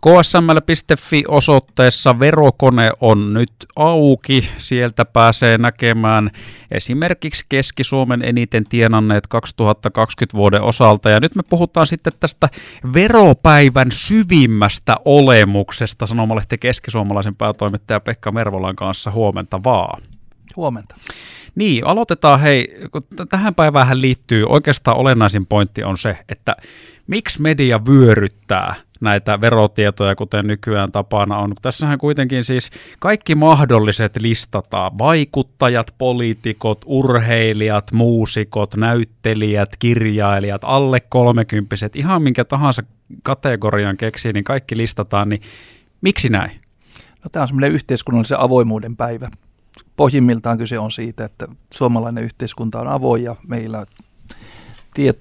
ksml.fi osoitteessa verokone on nyt auki. Sieltä pääsee näkemään esimerkiksi Keski-Suomen eniten tienanneet 2020 vuoden osalta. Ja nyt me puhutaan sitten tästä veropäivän syvimmästä olemuksesta. Sanomalehti Keski-Suomalaisen päätoimittaja Pekka Mervolan kanssa huomenta vaan. Huomenta. Niin, aloitetaan hei, kun tähän päivään liittyy oikeastaan olennaisin pointti on se, että miksi media vyöryttää näitä verotietoja, kuten nykyään tapana on. Tässähän kuitenkin siis kaikki mahdolliset listataan. Vaikuttajat, poliitikot, urheilijat, muusikot, näyttelijät, kirjailijat, alle kolmekymppiset, ihan minkä tahansa kategorian keksii, niin kaikki listataan. Niin miksi näin? No, tämä on semmoinen yhteiskunnallisen avoimuuden päivä. Pohjimmiltaan kyse on siitä, että suomalainen yhteiskunta on avoin ja meillä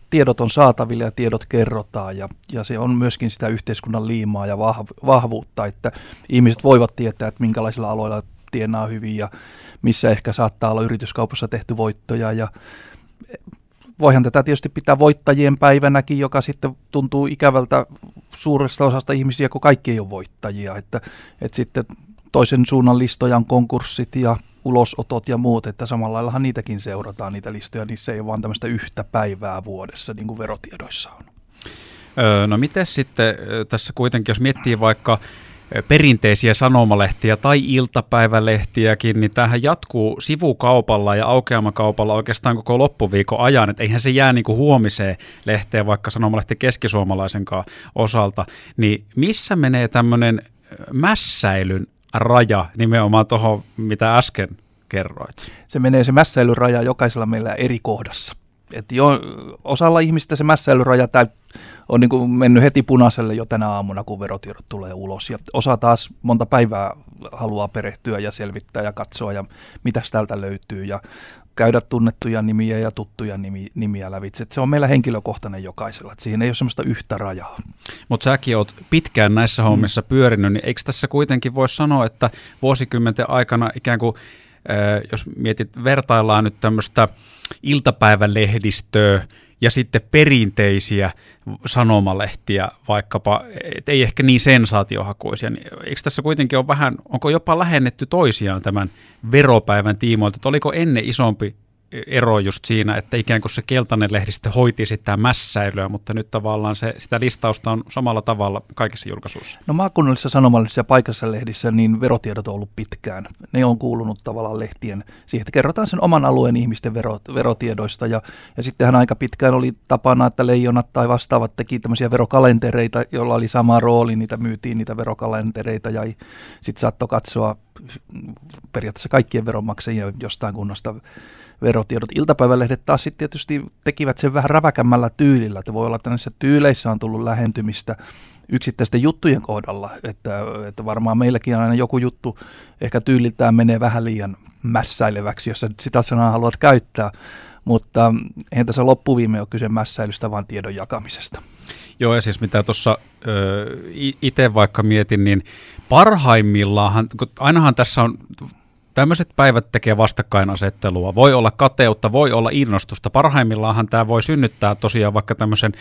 tiedot on saatavilla ja tiedot kerrotaan ja, ja se on myöskin sitä yhteiskunnan liimaa ja vahvuutta, että ihmiset voivat tietää, että minkälaisilla aloilla tienaa hyvin ja missä ehkä saattaa olla yrityskaupassa tehty voittoja ja voihan tätä tietysti pitää voittajien päivänäkin, joka sitten tuntuu ikävältä suuresta osasta ihmisiä, kun kaikki ei ole voittajia, että, että sitten toisen suunnan listoja on konkurssit ja ulosotot ja muut, että samalla laillahan niitäkin seurataan, niitä listoja, se ei ole vaan tämmöistä yhtä päivää vuodessa, niin kuin verotiedoissa on. Öö, no miten sitten tässä kuitenkin, jos miettii vaikka perinteisiä sanomalehtiä tai iltapäivälehtiäkin, niin tämähän jatkuu sivukaupalla ja aukeamakaupalla oikeastaan koko loppuviikon ajan, että eihän se jää niin kuin huomiseen lehteen vaikka sanomalehti keskisuomalaisenkaan osalta, niin missä menee tämmöinen mässäilyn raja nimenomaan tuohon, mitä äsken kerroit? Se menee se mässäilyraja jokaisella meillä eri kohdassa. Et jo, osalla ihmistä se mässäilyraja täyt, on niin mennyt heti punaiselle jo tänä aamuna, kun verotiedot tulee ulos. Ja osa taas monta päivää haluaa perehtyä ja selvittää ja katsoa, ja mitä täältä löytyy. Ja käydä tunnettuja nimiä ja tuttuja nimi, nimiä lävitse. Et se on meillä henkilökohtainen jokaisella, että siihen ei ole semmoista yhtä rajaa. Mutta säkin oot pitkään näissä hommissa mm. pyörinyt, niin eikö tässä kuitenkin voi sanoa, että vuosikymmenten aikana ikään kuin, jos mietit, vertaillaan nyt tämmöistä iltapäivälehdistöä, ja sitten perinteisiä sanomalehtiä vaikkapa, et ei ehkä niin sensaatiohakuisia, niin eikö tässä kuitenkin ole vähän, onko jopa lähennetty toisiaan tämän veropäivän tiimoilta, että oliko ennen isompi ero just siinä, että ikään kuin se keltainen lehdistö hoiti sitä mässäilyä, mutta nyt tavallaan se, sitä listausta on samalla tavalla kaikissa julkaisuissa. No maakunnallisissa sanomallisissa ja paikallisissa lehdissä niin verotiedot on ollut pitkään. Ne on kuulunut tavallaan lehtien siihen, että kerrotaan sen oman alueen ihmisten vero, verotiedoista ja, ja sittenhän aika pitkään oli tapana, että leijonat tai vastaavat teki tämmöisiä verokalentereita, joilla oli sama rooli, niitä myytiin niitä verokalentereita ja sitten saattoi katsoa periaatteessa kaikkien veronmaksajien jostain kunnasta verotiedot. Iltapäivälehdet taas sitten tietysti tekivät sen vähän räväkämmällä tyylillä, että voi olla, että näissä tyyleissä on tullut lähentymistä yksittäisten juttujen kohdalla, että, että varmaan meilläkin aina joku juttu ehkä tyyliltään menee vähän liian mässäileväksi, jos sitä sanaa haluat käyttää, mutta eihän tässä loppuviime ole kyse mässäilystä, vaan tiedon jakamisesta. Joo, ja siis mitä tuossa itse vaikka mietin, niin parhaimmillaan, ainahan tässä on Tämmöiset päivät tekee vastakkainasettelua. Voi olla kateutta, voi olla innostusta. Parhaimmillaanhan tämä voi synnyttää tosiaan vaikka tämmöisen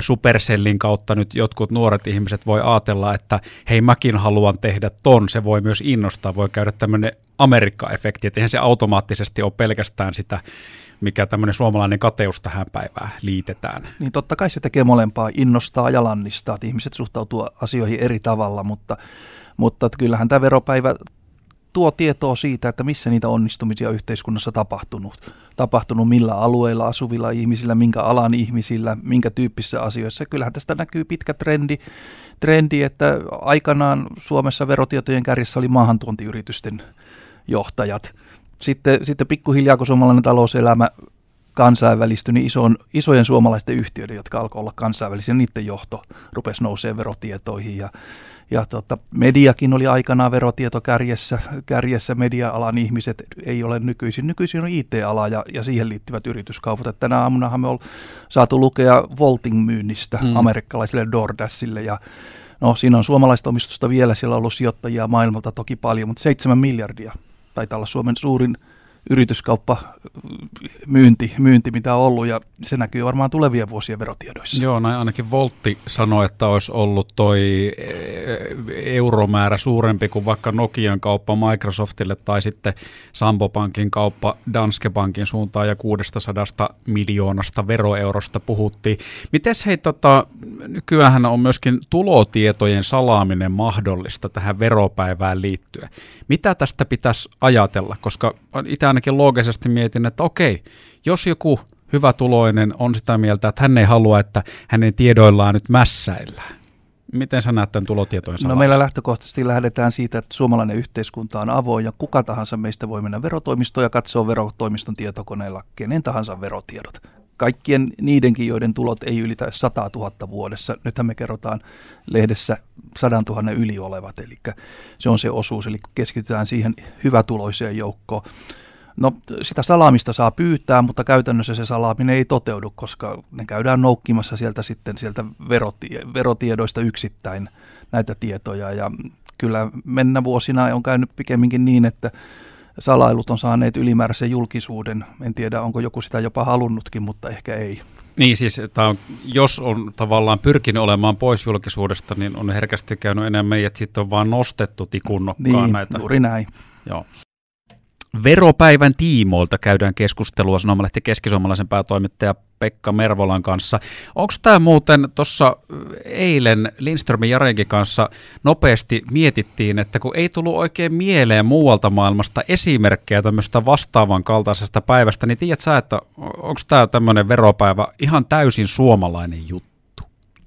Supercellin kautta nyt jotkut nuoret ihmiset voi ajatella, että hei mäkin haluan tehdä ton, se voi myös innostaa, voi käydä tämmöinen Amerikka-efekti, että eihän se automaattisesti ole pelkästään sitä, mikä tämmöinen suomalainen kateus tähän päivään liitetään. Niin totta kai se tekee molempaa, innostaa ja lannistaa, että ihmiset suhtautuu asioihin eri tavalla, mutta, mutta kyllähän tämä veropäivä tuo tietoa siitä, että missä niitä onnistumisia yhteiskunnassa tapahtunut. Tapahtunut millä alueilla asuvilla ihmisillä, minkä alan ihmisillä, minkä tyyppisissä asioissa. Kyllähän tästä näkyy pitkä trendi, trendi että aikanaan Suomessa verotietojen kärjessä oli maahantuontiyritysten johtajat. Sitten, sitten pikkuhiljaa, kun suomalainen talouselämä kansainvälistyi, niin isoon, isojen suomalaisten yhtiöiden, jotka alkoi olla kansainvälisiä, niiden johto rupesi nousemaan verotietoihin ja ja tota, mediakin oli aikanaan verotieto kärjessä media-alan ihmiset ei ole nykyisin. Nykyisin on IT-ala ja, ja siihen liittyvät yrityskaupat. Et tänä aamunahan me on saatu lukea Volting myynnistä mm. amerikkalaisille DoorDashille ja No siinä on suomalaista omistusta vielä, siellä on ollut sijoittajia maailmalta toki paljon, mutta 7 miljardia taitaa olla Suomen suurin yrityskauppa myynti, myynti, mitä on ollut, ja se näkyy varmaan tulevien vuosien verotiedoissa. Joo, näin ainakin Voltti sanoi, että olisi ollut toi e, euromäärä suurempi kuin vaikka Nokian kauppa Microsoftille tai sitten Sampo Pankin kauppa Danske Bankin suuntaan ja 600 miljoonasta veroeurosta puhuttiin. Miten hei, tota, nykyään on myöskin tulotietojen salaaminen mahdollista tähän veropäivään liittyen. Mitä tästä pitäisi ajatella, koska itse ainakin loogisesti mietin, että okei, jos joku hyvä tuloinen on sitä mieltä, että hän ei halua, että hänen tiedoillaan nyt mässäillään. Miten sä näet tämän tulotietojen No meillä lähtökohtaisesti lähdetään siitä, että suomalainen yhteiskunta on avoin ja kuka tahansa meistä voi mennä verotoimistoon ja katsoa verotoimiston tietokoneella kenen tahansa verotiedot. Kaikkien niidenkin, joiden tulot ei ylitä 100 000 vuodessa. Nythän me kerrotaan lehdessä 100 000 yli olevat, eli se on se osuus, eli keskitytään siihen hyvätuloiseen joukkoon. No sitä salaamista saa pyytää, mutta käytännössä se salaaminen ei toteudu, koska ne käydään noukkimassa sieltä sitten sieltä verotie, verotiedoista yksittäin näitä tietoja. Ja kyllä mennä vuosina on käynyt pikemminkin niin, että salailut on saaneet ylimääräisen julkisuuden. En tiedä, onko joku sitä jopa halunnutkin, mutta ehkä ei. Niin siis, että on, jos on tavallaan pyrkinyt olemaan pois julkisuudesta, niin on herkästi käynyt enemmän, että sitten on vaan nostettu tikunnokkaan niin, näitä. juuri näin. Joo. Veropäivän tiimoilta käydään keskustelua Sanomalehti keskisuomalaisen päätoimittaja Pekka Mervolan kanssa. Onko tämä muuten tuossa eilen Lindströmin Jarenkin kanssa nopeasti mietittiin, että kun ei tullut oikein mieleen muualta maailmasta esimerkkejä tämmöistä vastaavan kaltaisesta päivästä, niin tiedät sä, että onko tämä tämmöinen veropäivä ihan täysin suomalainen juttu?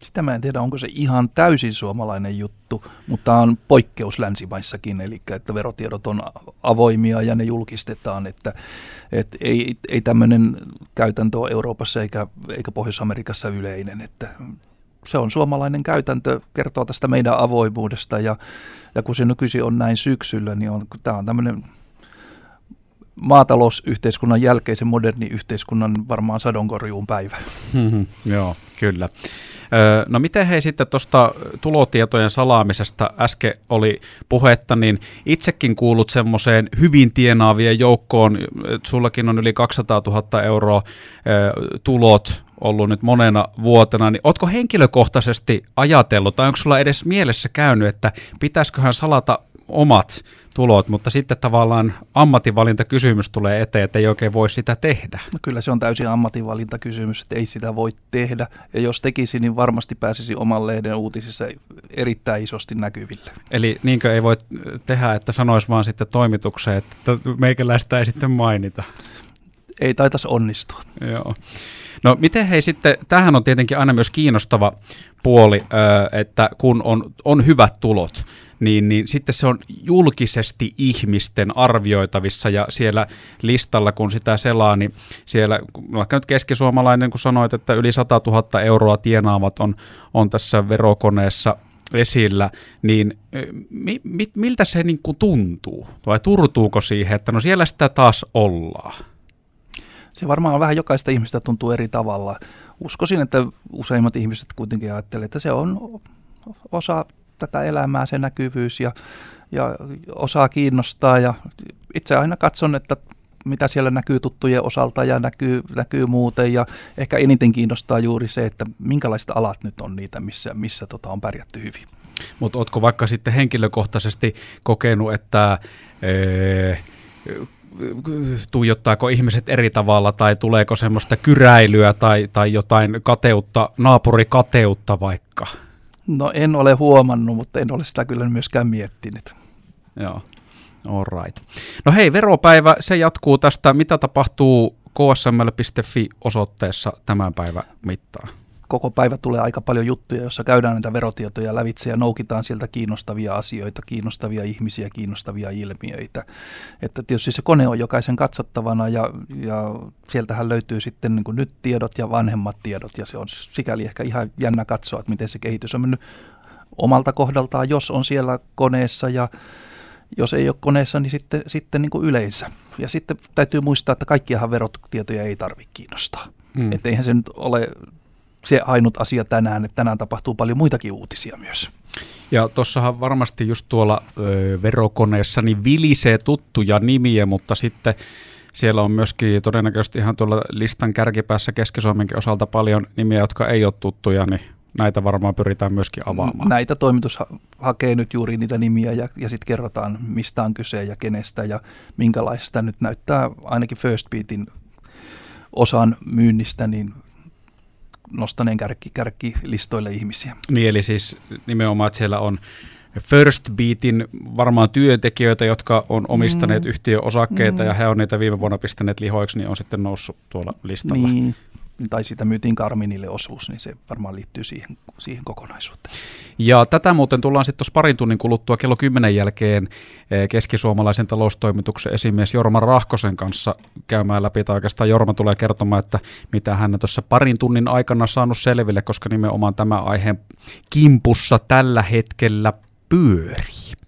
Sitä mä en tiedä, onko se ihan täysin suomalainen juttu, mutta on poikkeus länsimaissakin, eli että verotiedot on avoimia ja ne julkistetaan, että, että ei, ei tämmöinen käytäntö ole Euroopassa eikä, eikä Pohjois-Amerikassa yleinen, että se on suomalainen käytäntö, kertoo tästä meidän avoimuudesta ja, ja kun se nykyisin on näin syksyllä, niin on, tämä on tämmöinen maatalousyhteiskunnan jälkeisen moderni yhteiskunnan varmaan sadonkorjuun päivä. Mm-hmm, joo, kyllä. No miten hei sitten tuosta tulotietojen salaamisesta äsken oli puhetta, niin itsekin kuulut semmoiseen hyvin tienaavien joukkoon, sullakin on yli 200 000 euroa tulot ollut nyt monena vuotena, niin ootko henkilökohtaisesti ajatellut, tai onko sulla edes mielessä käynyt, että pitäisiköhän salata omat tulot, mutta sitten tavallaan ammatinvalintakysymys tulee eteen, että ei oikein voi sitä tehdä. No kyllä se on täysin ammatinvalintakysymys, että ei sitä voi tehdä. Ja jos tekisi, niin varmasti pääsisi oman lehden uutisissa erittäin isosti näkyville. Eli niinkö ei voi tehdä, että sanoisi vaan sitten toimitukseen, että meikäläistä ei sitten mainita? Ei taitaisi onnistua. Joo. No miten hei sitten, tähän on tietenkin aina myös kiinnostava puoli, että kun on, on hyvät tulot, niin, niin sitten se on julkisesti ihmisten arvioitavissa ja siellä listalla, kun sitä selaa, niin siellä, vaikka nyt keskisuomalainen, kun sanoit, että yli 100 000 euroa tienaavat on, on tässä verokoneessa esillä, niin mi, mi, miltä se niin kuin tuntuu? Vai turtuuko siihen, että no siellä sitä taas ollaan? Se varmaan vähän jokaista ihmistä tuntuu eri tavalla. Uskoisin, että useimmat ihmiset kuitenkin ajattelevat, että se on osa tätä elämää se näkyvyys ja, ja osaa kiinnostaa ja itse aina katson, että mitä siellä näkyy tuttujen osalta ja näkyy, näkyy muuten ja ehkä eniten kiinnostaa juuri se, että minkälaiset alat nyt on niitä, missä, missä tota on pärjätty hyvin. Mutta oletko vaikka sitten henkilökohtaisesti kokenut, että ee, tuijottaako ihmiset eri tavalla tai tuleeko semmoista kyräilyä tai, tai jotain kateutta, naapurikateutta vaikka? No en ole huomannut, mutta en ole sitä kyllä myöskään miettinyt. Joo, all right. No hei, veropäivä, se jatkuu tästä. Mitä tapahtuu ksml.fi osoitteessa tämän päivän mittaan? Koko päivä tulee aika paljon juttuja, joissa käydään näitä verotietoja lävitse ja noukitaan sieltä kiinnostavia asioita, kiinnostavia ihmisiä, kiinnostavia ilmiöitä. Että tietysti se kone on jokaisen katsottavana ja, ja sieltähän löytyy sitten niin kuin nyt tiedot ja vanhemmat tiedot ja se on sikäli ehkä ihan jännä katsoa, että miten se kehitys on mennyt omalta kohdaltaan, jos on siellä koneessa ja jos ei ole koneessa, niin sitten, sitten niin kuin yleensä. Ja sitten täytyy muistaa, että kaikkiahan verotietoja ei tarvitse kiinnostaa. Hmm. Että eihän se nyt ole se ainut asia tänään, että tänään tapahtuu paljon muitakin uutisia myös. Ja tuossahan varmasti just tuolla ö, verokoneessa niin vilisee tuttuja nimiä, mutta sitten Siellä on myöskin todennäköisesti ihan tuolla listan kärkipäässä Keski-Suomenkin osalta paljon nimiä, jotka ei ole tuttuja, niin näitä varmaan pyritään myöskin avaamaan. Näitä toimitus ha- hakee nyt juuri niitä nimiä ja, ja sitten kerrotaan, mistä on kyse ja kenestä ja minkälaista nyt näyttää ainakin First Beatin osan myynnistä, niin nostaneen kärki, kärkilistoille ihmisiä. Niin, eli siis nimenomaan, että siellä on First Beatin varmaan työntekijöitä, jotka on omistaneet mm. yhtiön osakkeita mm. ja he on niitä viime vuonna pistäneet lihoiksi, niin on sitten noussut tuolla listalla. Niin, tai siitä myytiin Karminille osuus, niin se varmaan liittyy siihen, siihen kokonaisuuteen. Ja tätä muuten tullaan sitten tuossa parin tunnin kuluttua kello 10 jälkeen eh, keskisuomalaisen taloustoimituksen esimies Jorma Rahkosen kanssa käymään läpi, tai oikeastaan Jorma tulee kertomaan, että mitä hän tuossa parin tunnin aikana saanut selville, koska nimenomaan tämä aiheen kimpussa tällä hetkellä pyörii.